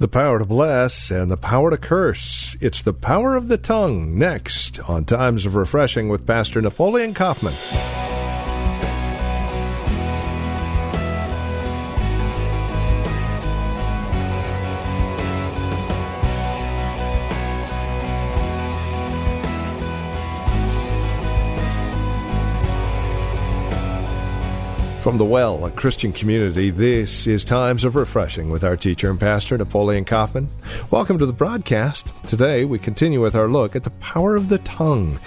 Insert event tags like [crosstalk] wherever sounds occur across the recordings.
The power to bless and the power to curse. It's the power of the tongue next on Times of Refreshing with Pastor Napoleon Kaufman. From the Well, a Christian community, this is Times of Refreshing with our teacher and pastor, Napoleon Kaufman. Welcome to the broadcast. Today, we continue with our look at the power of the tongue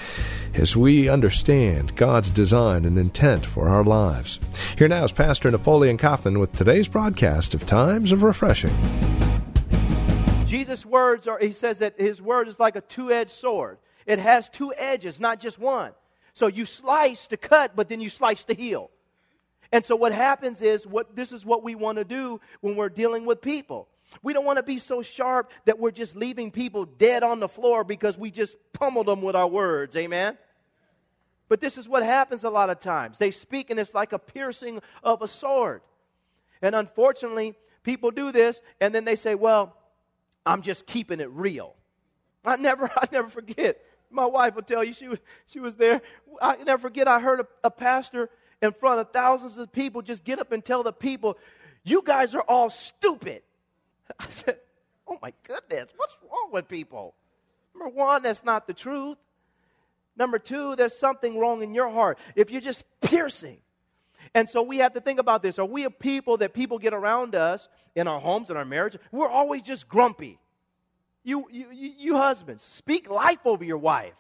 as we understand God's design and intent for our lives. Here now is Pastor Napoleon Kaufman with today's broadcast of Times of Refreshing. Jesus' words are, he says that his word is like a two edged sword. It has two edges, not just one. So you slice to cut, but then you slice to heal. And so what happens is what this is what we want to do when we're dealing with people. We don't want to be so sharp that we're just leaving people dead on the floor because we just pummeled them with our words. Amen. But this is what happens a lot of times. They speak and it's like a piercing of a sword. And unfortunately, people do this and then they say, "Well, I'm just keeping it real." I never [laughs] I never forget. My wife will tell you she was she was there. I never forget I heard a, a pastor in front of thousands of people just get up and tell the people, you guys are all stupid. [laughs] I said, oh my goodness, what's wrong with people? Number one, that's not the truth. Number two, there's something wrong in your heart. If you're just piercing. And so we have to think about this. Are we a people that people get around us in our homes, in our marriage? We're always just grumpy. You, you, you husbands, speak life over your wife.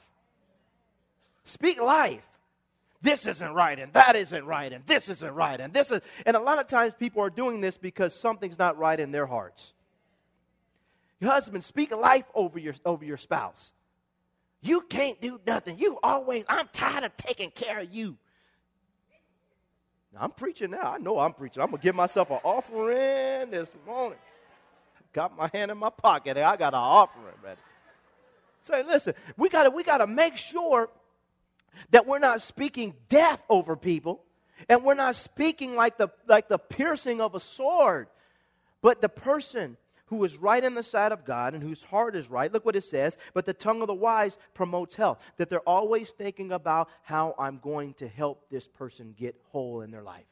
Speak life this isn't right and that isn't right and this isn't right and this is and a lot of times people are doing this because something's not right in their hearts. Your husband speak life over your over your spouse. You can't do nothing. You always i'm tired of taking care of you. Now, i'm preaching now. I know i'm preaching. I'm gonna give myself an offering this morning. Got my hand in my pocket. I got an offering ready say listen we gotta we gotta make sure that we're not speaking death over people and we're not speaking like the, like the piercing of a sword, but the person who is right in the sight of God and whose heart is right. Look what it says. But the tongue of the wise promotes health. That they're always thinking about how I'm going to help this person get whole in their life.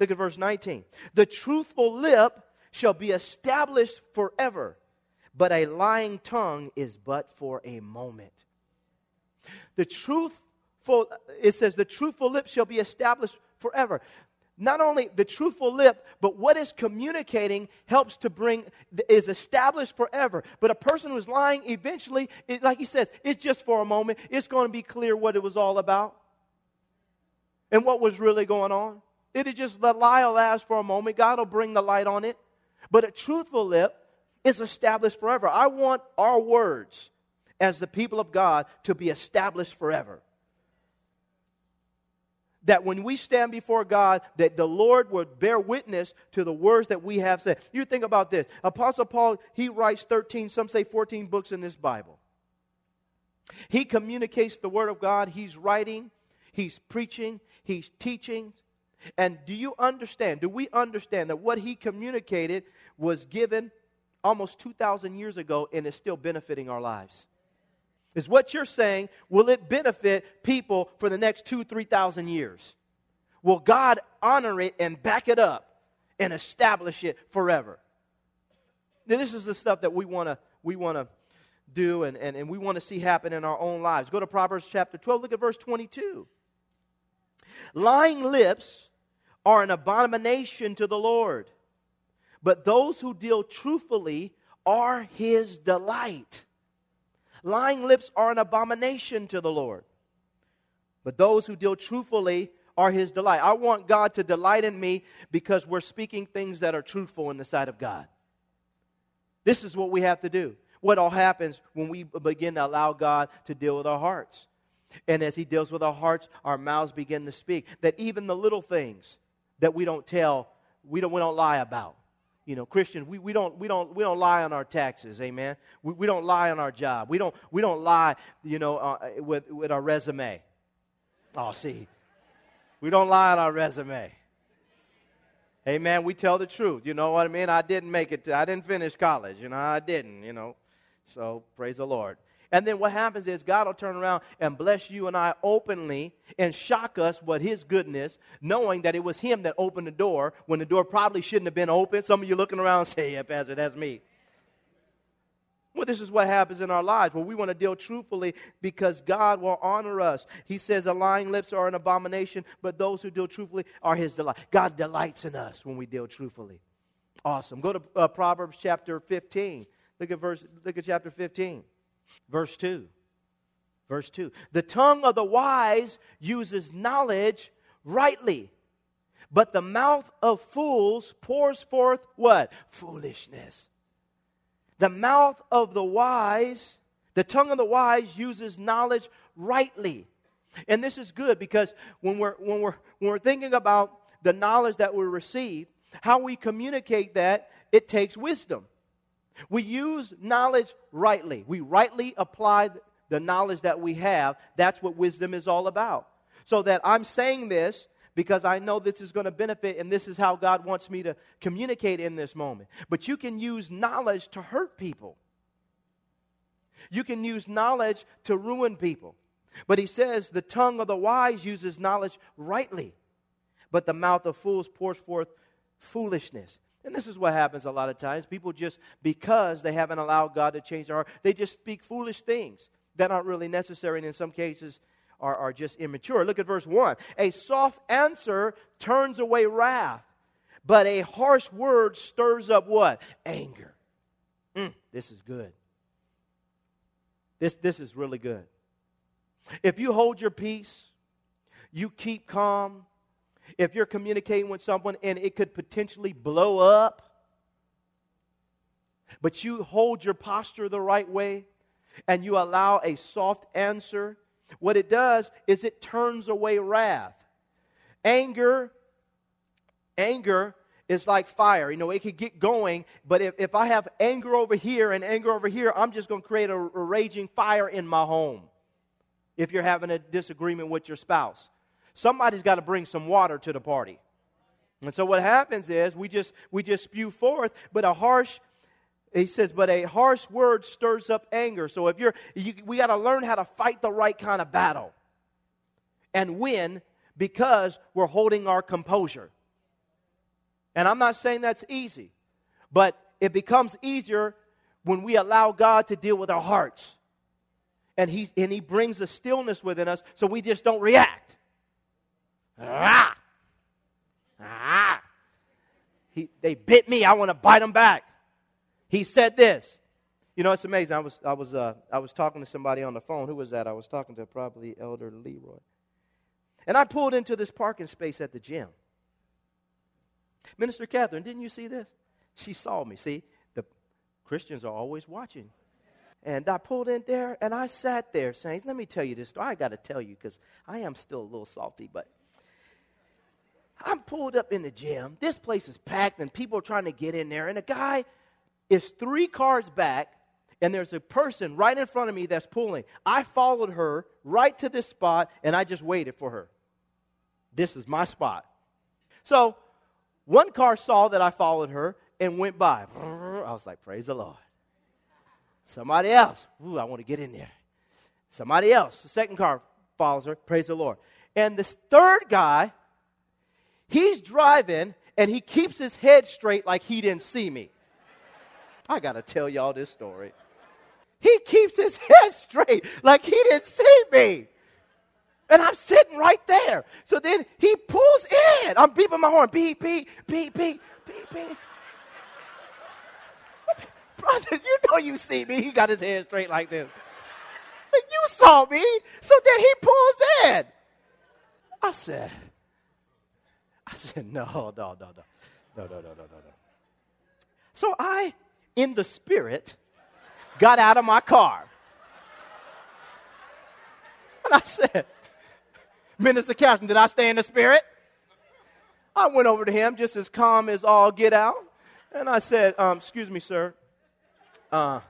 Look at verse 19. The truthful lip shall be established forever, but a lying tongue is but for a moment. The truth truthful, it says, the truthful lip shall be established forever. Not only the truthful lip, but what is communicating helps to bring, is established forever. But a person who's lying, eventually, it, like he says, it's just for a moment. It's going to be clear what it was all about and what was really going on. It'll just, the lie will last for a moment. God will bring the light on it. But a truthful lip is established forever. I want our words as the people of God to be established forever that when we stand before God, that the Lord would bear witness to the words that we have said. You think about this. Apostle Paul, he writes 13, some say 14 books in this Bible. He communicates the word of God. He's writing, he's preaching, he's teaching. And do you understand? Do we understand that what he communicated was given almost 2,000 years ago and is still benefiting our lives? Is what you're saying, will it benefit people for the next two, 3,000 years? Will God honor it and back it up and establish it forever? Now, this is the stuff that we want to we want to do and, and, and we want to see happen in our own lives. Go to Proverbs chapter 12, look at verse 22. Lying lips are an abomination to the Lord, but those who deal truthfully are his delight. Lying lips are an abomination to the Lord. But those who deal truthfully are his delight. I want God to delight in me because we're speaking things that are truthful in the sight of God. This is what we have to do. What all happens when we begin to allow God to deal with our hearts. And as He deals with our hearts, our mouths begin to speak. That even the little things that we don't tell, we don't, we don't lie about. You know, Christians, we, we, don't, we, don't, we don't lie on our taxes, amen? We, we don't lie on our job. We don't, we don't lie, you know, uh, with, with our resume. Oh, see, we don't lie on our resume. Amen. We tell the truth. You know what I mean? I didn't make it. To, I didn't finish college. You know, I didn't. You know, so praise the Lord. And then what happens is God will turn around and bless you and I openly and shock us with His goodness, knowing that it was Him that opened the door when the door probably shouldn't have been open. Some of you looking around [laughs] say, Yeah, Pastor, that's me. Well, this is what happens in our lives where we want to deal truthfully because God will honor us. He says, The lying lips are an abomination, but those who deal truthfully are His delight. God delights in us when we deal truthfully. Awesome. Go to uh, Proverbs chapter 15. Look at verse. Look at chapter 15. Verse 2. Verse 2. The tongue of the wise uses knowledge rightly, but the mouth of fools pours forth what? Foolishness. The mouth of the wise, the tongue of the wise uses knowledge rightly. And this is good because when we're, when we're, when we're thinking about the knowledge that we receive, how we communicate that, it takes wisdom. We use knowledge rightly. We rightly apply the knowledge that we have. That's what wisdom is all about. So that I'm saying this because I know this is going to benefit and this is how God wants me to communicate in this moment. But you can use knowledge to hurt people. You can use knowledge to ruin people. But he says the tongue of the wise uses knowledge rightly, but the mouth of fools pours forth foolishness. And this is what happens a lot of times. People just, because they haven't allowed God to change their heart, they just speak foolish things that aren't really necessary and in some cases are, are just immature. Look at verse 1. A soft answer turns away wrath, but a harsh word stirs up what? Anger. Mm, this is good. This, this is really good. If you hold your peace, you keep calm, if you're communicating with someone and it could potentially blow up, but you hold your posture the right way and you allow a soft answer, what it does is it turns away wrath. Anger, anger is like fire. You know, it could get going, but if, if I have anger over here and anger over here, I'm just going to create a, a raging fire in my home if you're having a disagreement with your spouse somebody's got to bring some water to the party. And so what happens is we just we just spew forth, but a harsh he says, but a harsh word stirs up anger. So if you're you, we got to learn how to fight the right kind of battle and win because we're holding our composure. And I'm not saying that's easy, but it becomes easier when we allow God to deal with our hearts. And he, and he brings a stillness within us so we just don't react. Ah! Ah! He, they bit me. I want to bite them back. He said this. You know, it's amazing. I was, I, was, uh, I was talking to somebody on the phone. Who was that? I was talking to probably Elder Leroy. And I pulled into this parking space at the gym. Minister Catherine, didn't you see this? She saw me. See, the Christians are always watching. And I pulled in there and I sat there saying, Let me tell you this story. I got to tell you because I am still a little salty, but I'm pulled up in the gym. This place is packed and people are trying to get in there. And a guy is three cars back and there's a person right in front of me that's pulling. I followed her right to this spot and I just waited for her. This is my spot. So one car saw that I followed her and went by. I was like, Praise the Lord. Somebody else, ooh, I want to get in there. Somebody else, the second car follows her. Praise the Lord. And this third guy He's driving and he keeps his head straight like he didn't see me. I got to tell y'all this story. He keeps his [laughs] head straight like he didn't see me. And I'm sitting right there. So then he pulls in. I'm beeping my horn. Beep, beep, beep, beep, beep, beep. [laughs] Brother, you know you see me. He got his head straight like this. You saw me. So then he pulls in. I said, I said, no, no, no, no. No, no, no, no, no, no. So I in the spirit, got out of my car. And I said, Minister Catherine, did I stay in the spirit? I went over to him just as calm as all get out. And I said, um, Excuse me, sir. Uh,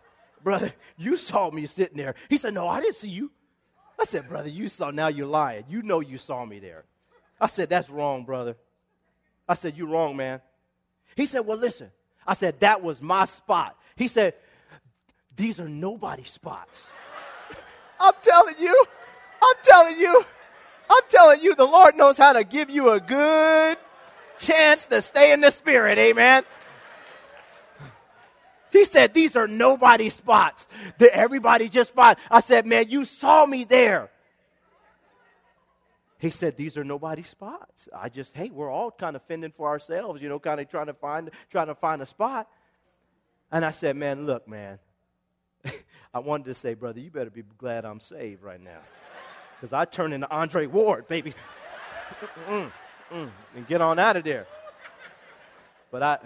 brother, you saw me sitting there. He said, No, I didn't see you. I said, Brother, you saw, now you're lying. You know you saw me there. I said, That's wrong, brother. I said, You're wrong, man. He said, Well, listen. I said, That was my spot. He said, These are nobody spots. [laughs] I'm telling you, I'm telling you, I'm telling you, the Lord knows how to give you a good chance to stay in the spirit. Amen. He said, These are nobody spots. That everybody just fine. I said, Man, you saw me there. He said, These are nobody spots. I just, hey, we're all kind of fending for ourselves, you know, kind of trying to find trying to find a spot. And I said, Man, look, man. [laughs] I wanted to say, brother, you better be glad I'm saved right now. [laughs] Because I turn into Andre Ward, baby. [laughs] mm, mm, and get on out of there. But I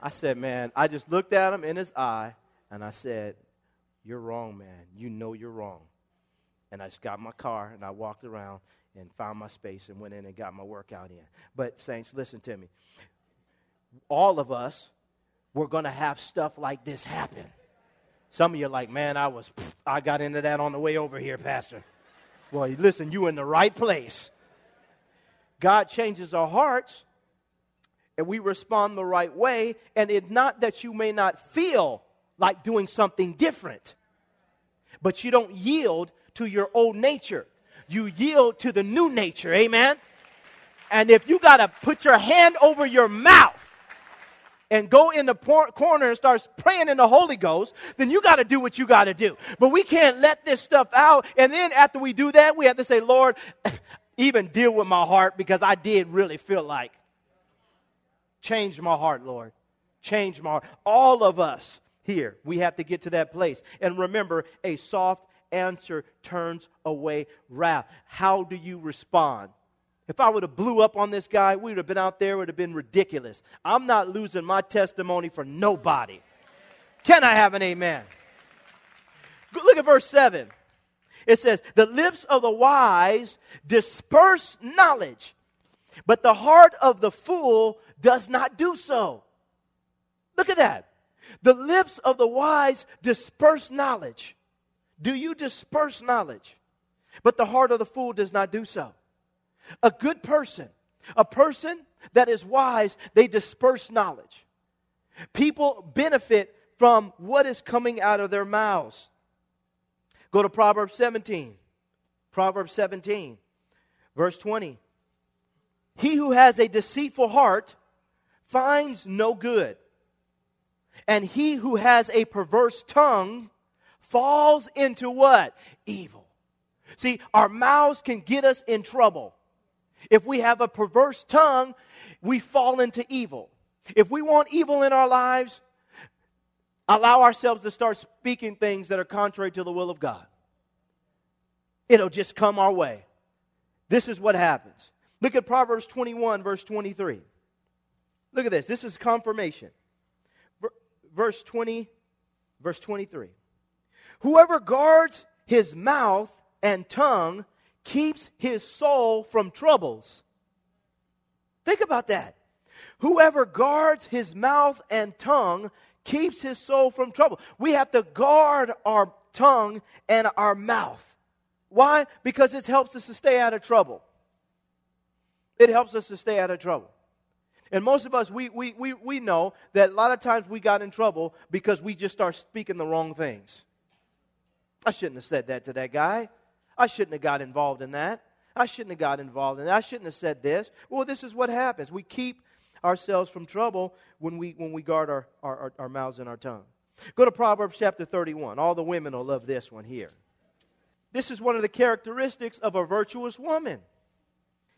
I said, man, I just looked at him in his eye and I said, You're wrong, man. You know you're wrong. And I just got my car and I walked around and found my space and went in and got my workout in. But, Saints, listen to me. All of us, we're going to have stuff like this happen. Some of you are like, man, I was, I got into that on the way over here, Pastor. Well, listen, you're in the right place. God changes our hearts and we respond the right way. And it's not that you may not feel like doing something different, but you don't yield to your old nature. You yield to the new nature. Amen. And if you got to put your hand over your mouth and go in the por- corner and start praying in the Holy Ghost, then you got to do what you got to do. But we can't let this stuff out. And then after we do that, we have to say, Lord, [laughs] even deal with my heart because I did really feel like Change my heart, Lord. Change my heart. All of us here, we have to get to that place. And remember, a soft answer turns away wrath. How do you respond? If I would have blew up on this guy, we would have been out there, it would have been ridiculous. I'm not losing my testimony for nobody. Can I have an amen? Look at verse 7. It says, The lips of the wise disperse knowledge, but the heart of the fool does not do so. Look at that. The lips of the wise disperse knowledge. Do you disperse knowledge? But the heart of the fool does not do so. A good person, a person that is wise, they disperse knowledge. People benefit from what is coming out of their mouths. Go to Proverbs 17. Proverbs 17, verse 20. He who has a deceitful heart finds no good. And he who has a perverse tongue falls into what? Evil. See, our mouths can get us in trouble. If we have a perverse tongue, we fall into evil. If we want evil in our lives, allow ourselves to start speaking things that are contrary to the will of God. It'll just come our way. This is what happens. Look at Proverbs 21, verse 23. Look at this. This is confirmation. Verse 20, verse 23. Whoever guards his mouth and tongue keeps his soul from troubles. Think about that. Whoever guards his mouth and tongue keeps his soul from trouble. We have to guard our tongue and our mouth. Why? Because it helps us to stay out of trouble. It helps us to stay out of trouble. And most of us, we, we, we, we know that a lot of times we got in trouble because we just start speaking the wrong things. I shouldn't have said that to that guy. I shouldn't have got involved in that. I shouldn't have got involved in that. I shouldn't have said this. Well, this is what happens. We keep ourselves from trouble when we, when we guard our, our, our mouths and our tongue. Go to Proverbs chapter 31. All the women will love this one here. This is one of the characteristics of a virtuous woman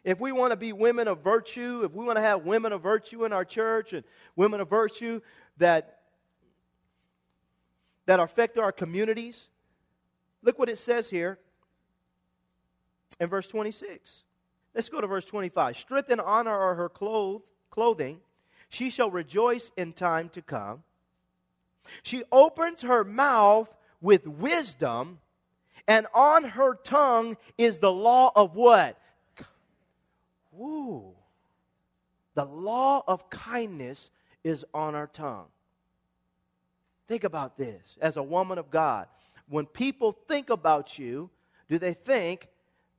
if we want to be women of virtue, if we want to have women of virtue in our church and women of virtue that, that affect our communities, look what it says here in verse 26. Let's go to verse 25. Strength and honor are her cloth, clothing. She shall rejoice in time to come. She opens her mouth with wisdom, and on her tongue is the law of what? Woo. The law of kindness is on our tongue. Think about this as a woman of God. When people think about you, do they think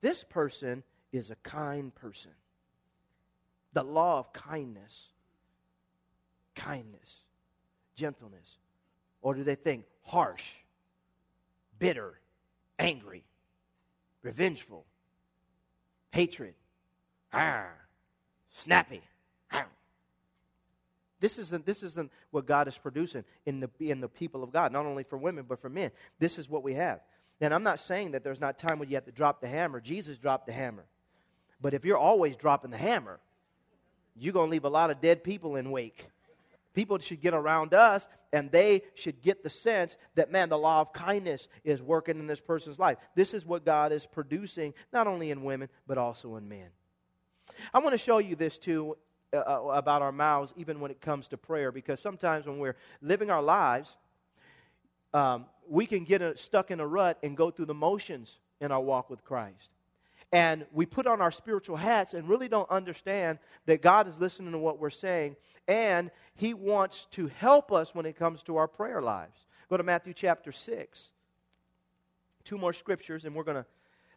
this person is a kind person? The law of kindness, kindness, gentleness. Or do they think harsh, bitter, angry, revengeful, hatred, ah, snappy? This isn't, this isn't what God is producing in the, in the people of God, not only for women, but for men. This is what we have. And I'm not saying that there's not time when you have to drop the hammer. Jesus dropped the hammer. But if you're always dropping the hammer, you're going to leave a lot of dead people in wake. People should get around us and they should get the sense that, man, the law of kindness is working in this person's life. This is what God is producing, not only in women, but also in men. I want to show you this too uh, uh, about our mouths, even when it comes to prayer, because sometimes when we're living our lives, um, we can get a, stuck in a rut and go through the motions in our walk with Christ. And we put on our spiritual hats and really don't understand that God is listening to what we're saying, and He wants to help us when it comes to our prayer lives. Go to Matthew chapter 6. Two more scriptures, and we're going to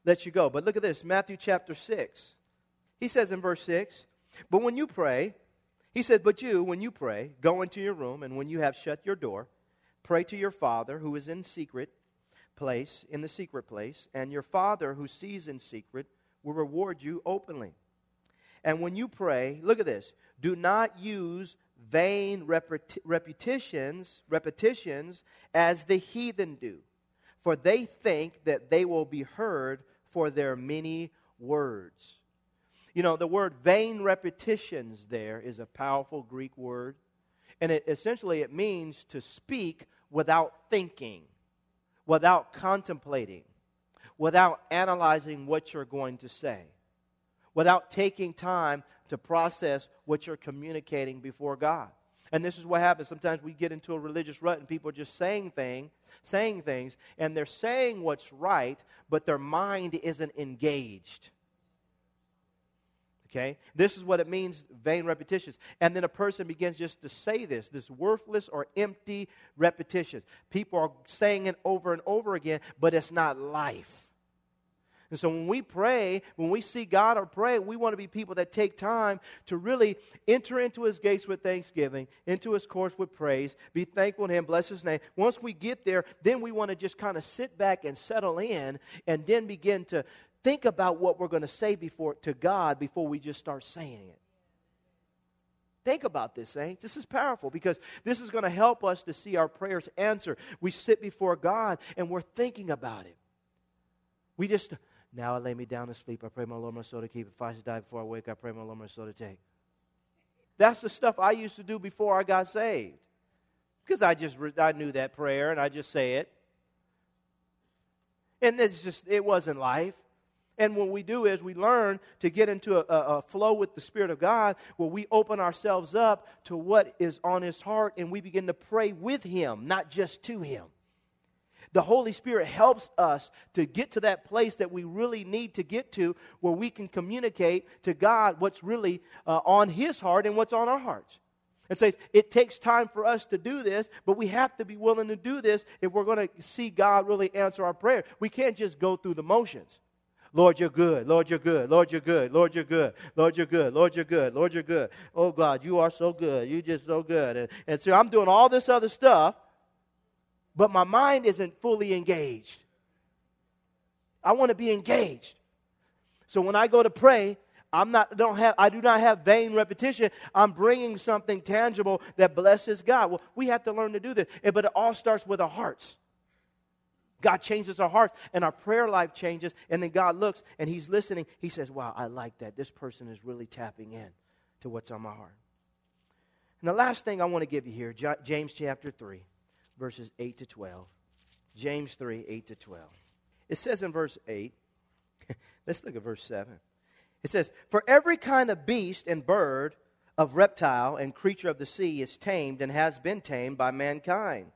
let you go. But look at this Matthew chapter 6. He says in verse 6 but when you pray, he said, But you, when you pray, go into your room, and when you have shut your door, pray to your Father who is in secret place, in the secret place, and your Father who sees in secret will reward you openly. And when you pray, look at this do not use vain repetitions, repetitions as the heathen do, for they think that they will be heard for their many words. You know, the word vain repetitions there is a powerful Greek word. And it, essentially, it means to speak without thinking, without contemplating, without analyzing what you're going to say, without taking time to process what you're communicating before God. And this is what happens. Sometimes we get into a religious rut and people are just saying things, saying things, and they're saying what's right, but their mind isn't engaged. Okay? This is what it means, vain repetitions. And then a person begins just to say this, this worthless or empty repetitions. People are saying it over and over again, but it's not life. And so when we pray, when we see God or pray, we want to be people that take time to really enter into his gates with thanksgiving, into his courts with praise, be thankful to him, bless his name. Once we get there, then we want to just kind of sit back and settle in and then begin to think about what we're going to say before to God before we just start saying it. Think about this, saints. This is powerful because this is going to help us to see our prayers answered. We sit before God and we're thinking about it. We just, now I lay me down to sleep. I pray my Lord my soul to keep. If I should die before I wake, I pray my Lord my soul to take. That's the stuff I used to do before I got saved. Because I just, I knew that prayer and I just say it. And it's just, it wasn't life. And what we do is we learn to get into a, a, flow with the Spirit of God where we open ourselves up to what is on His heart and we begin to pray with Him, not just to Him. The Holy Spirit helps us to get to that place that we really need to get to where we can communicate to God what's really uh, on His heart and what's on our hearts. And say, it takes time for us to do this, but we have to be willing to do this if we're going to see God really answer our prayer. We can't just go through the motions. Lord, you're good. Lord, you're good. Lord, you're good. Lord, you're good. Lord, you're good. Lord, you're good. Lord, you're good. Oh, God, you are so good. You're just so good. And, and so I'm doing all this other stuff, but my mind isn't fully engaged. I want to be engaged. So when I go to pray, I'm not, don't have, I do not have vain repetition. I'm bringing something tangible that blesses God. Well, we have to learn to do this, but it all starts with our hearts. God changes our hearts and our prayer life changes. And then God looks and He's listening. He says, Wow, I like that. This person is really tapping in to what's on my heart. And the last thing I want to give you here, James chapter 3, verses 8 to 12. James 3, 8 to 12. It says in verse 8, [laughs] let's look at verse 7. It says, For every kind of beast and bird of reptile and creature of the sea is tamed and has been tamed by mankind.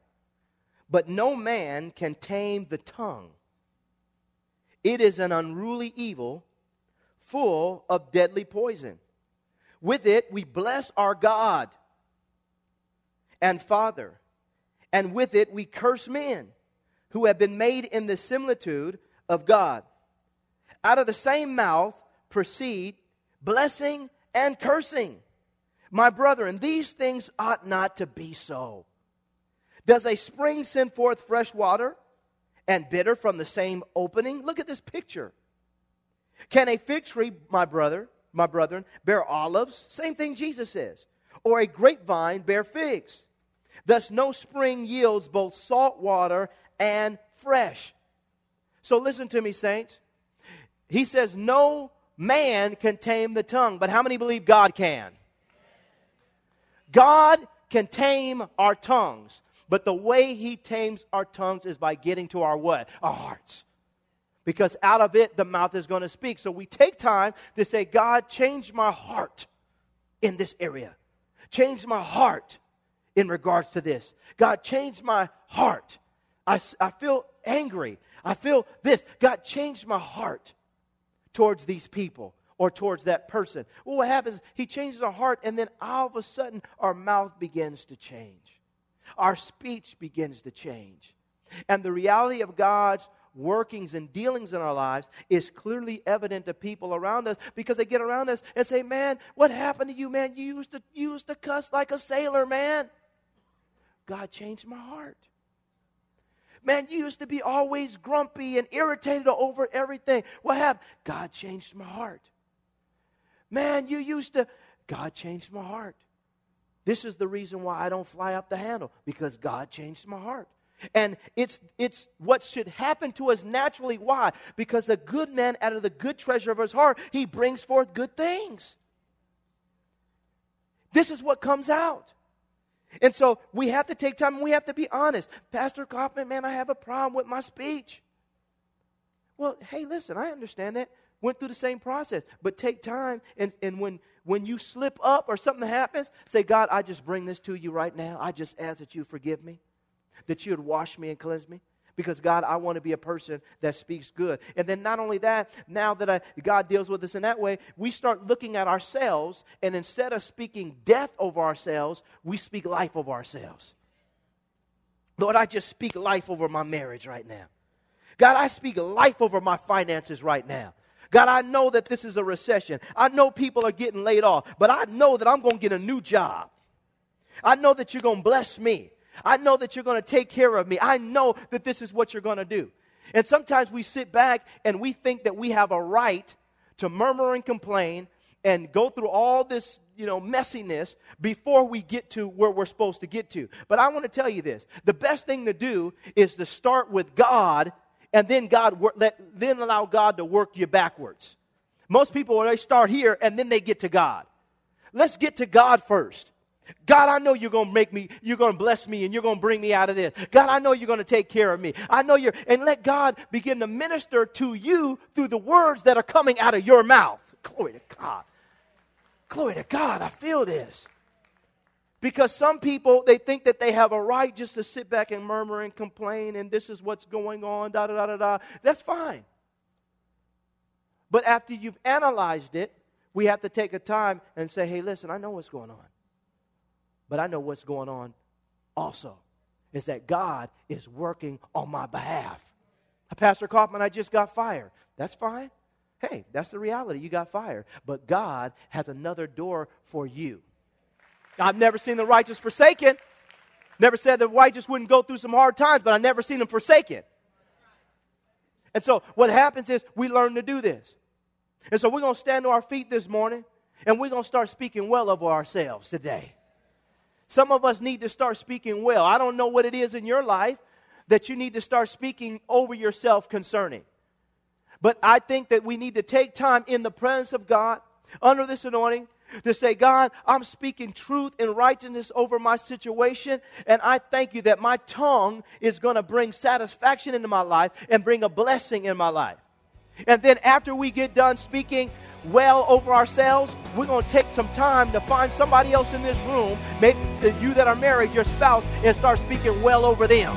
But no man can tame the tongue. It is an unruly evil full of deadly poison. With it we bless our God and Father, and with it we curse men who have been made in the similitude of God. Out of the same mouth proceed blessing and cursing. My brethren, these things ought not to be so. Does a spring send forth fresh water and bitter from the same opening? Look at this picture. Can a fig tree, my brother, my brethren, bear olives? Same thing Jesus says. Or a grapevine bear figs? Thus, no spring yields both salt water and fresh. So, listen to me, saints. He says, No man can tame the tongue, but how many believe God can? God can tame our tongues, but the way He tames our tongues is by getting to our what? Our hearts. Because out of it, the mouth is going to speak. So we take time to say, God, change my heart in this area. Change my heart in regards to this. God, change my heart. I, I feel angry. I feel this. God, change my heart towards these people or towards that person. Well, what happens? He changes our heart, and then all of a sudden, our mouth begins to change. Our speech begins to change. And the reality of God's workings and dealings in our lives is clearly evident to people around us because they get around us and say, Man, what happened to you, man? You used to, you used to cuss like a sailor, man. God changed my heart. Man, you used to be always grumpy and irritated over everything. What happened? God changed my heart. Man, you used to. God changed my heart. This is the reason why I don't fly up the handle because God changed my heart. And it's, it's what should happen to us naturally. Why? Because a good man, out of the good treasure of his heart, he brings forth good things. This is what comes out. And so we have to take time and we have to be honest. Pastor Kaufman, man, I have a problem with my speech. Well, hey, listen, I understand that. Went through the same process. But take time and, and when when you slip up or something happens, say, God, I just bring this to you right now. I just ask that you forgive me, that you would wash me and cleanse me because God, I want to be a person that speaks good. And then not only that, now that I, God deals with us in that way, we start looking at ourselves, and instead of speaking death over ourselves, we speak life over ourselves. Lord, I just speak life over my marriage right now. God, I speak life over my finances right now. God, I know that this is a recession. I know people are getting laid off, but I know that I'm going to get a new job. I know that you're going to bless me. I know that you're going to take care of me. I know that this is what you're going to do. And sometimes we sit back and we think that we have a right to murmur and complain and go through all this, you know, messiness before we get to where we're supposed to get to. But I want to tell you this. The best thing to do is to start with God and then God let, then allow God to work you backwards. Most people they start here and then they get to God. Let's get to God first. God, I know you're going to make me, you're going to bless me, and you're going to bring me out of this. God, I know you're going to take care of me. I know you're, and let God begin to minister to you through the words that are coming out of your mouth. Glory to God. Glory to God. I feel this. Because some people, they think that they have a right just to sit back and murmur and complain, and this is what's going on, da da da da da. That's fine. But after you've analyzed it, we have to take a time and say, hey, listen, I know what's going on. But I know what's going on also is that God is working on my behalf. Pastor Kaufman, I just got fired. That's fine. Hey, that's the reality. You got fired. But God has another door for you. I've never seen the righteous forsaken. Never said the righteous wouldn't go through some hard times, but I've never seen them forsaken. And so what happens is we learn to do this. And so we're going to stand to our feet this morning and we're going to start speaking well of ourselves today. Some of us need to start speaking well. I don't know what it is in your life that you need to start speaking over yourself concerning. But I think that we need to take time in the presence of God under this anointing to say, God, I'm speaking truth and righteousness over my situation, and I thank you that my tongue is going to bring satisfaction into my life and bring a blessing in my life. And then after we get done speaking well over ourselves, we're going to take some time to find somebody else in this room, maybe you that are married, your spouse, and start speaking well over them.